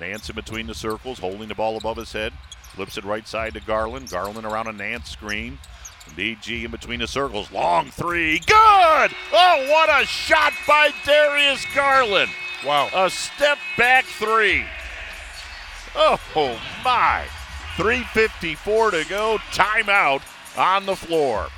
Nance in between the circles, holding the ball above his head. Flips it right side to Garland. Garland around a Nance screen. DG in between the circles. Long three. Good! Oh, what a shot by Darius Garland. Wow. A step back three. Oh, my. 3.54 to go. Timeout on the floor.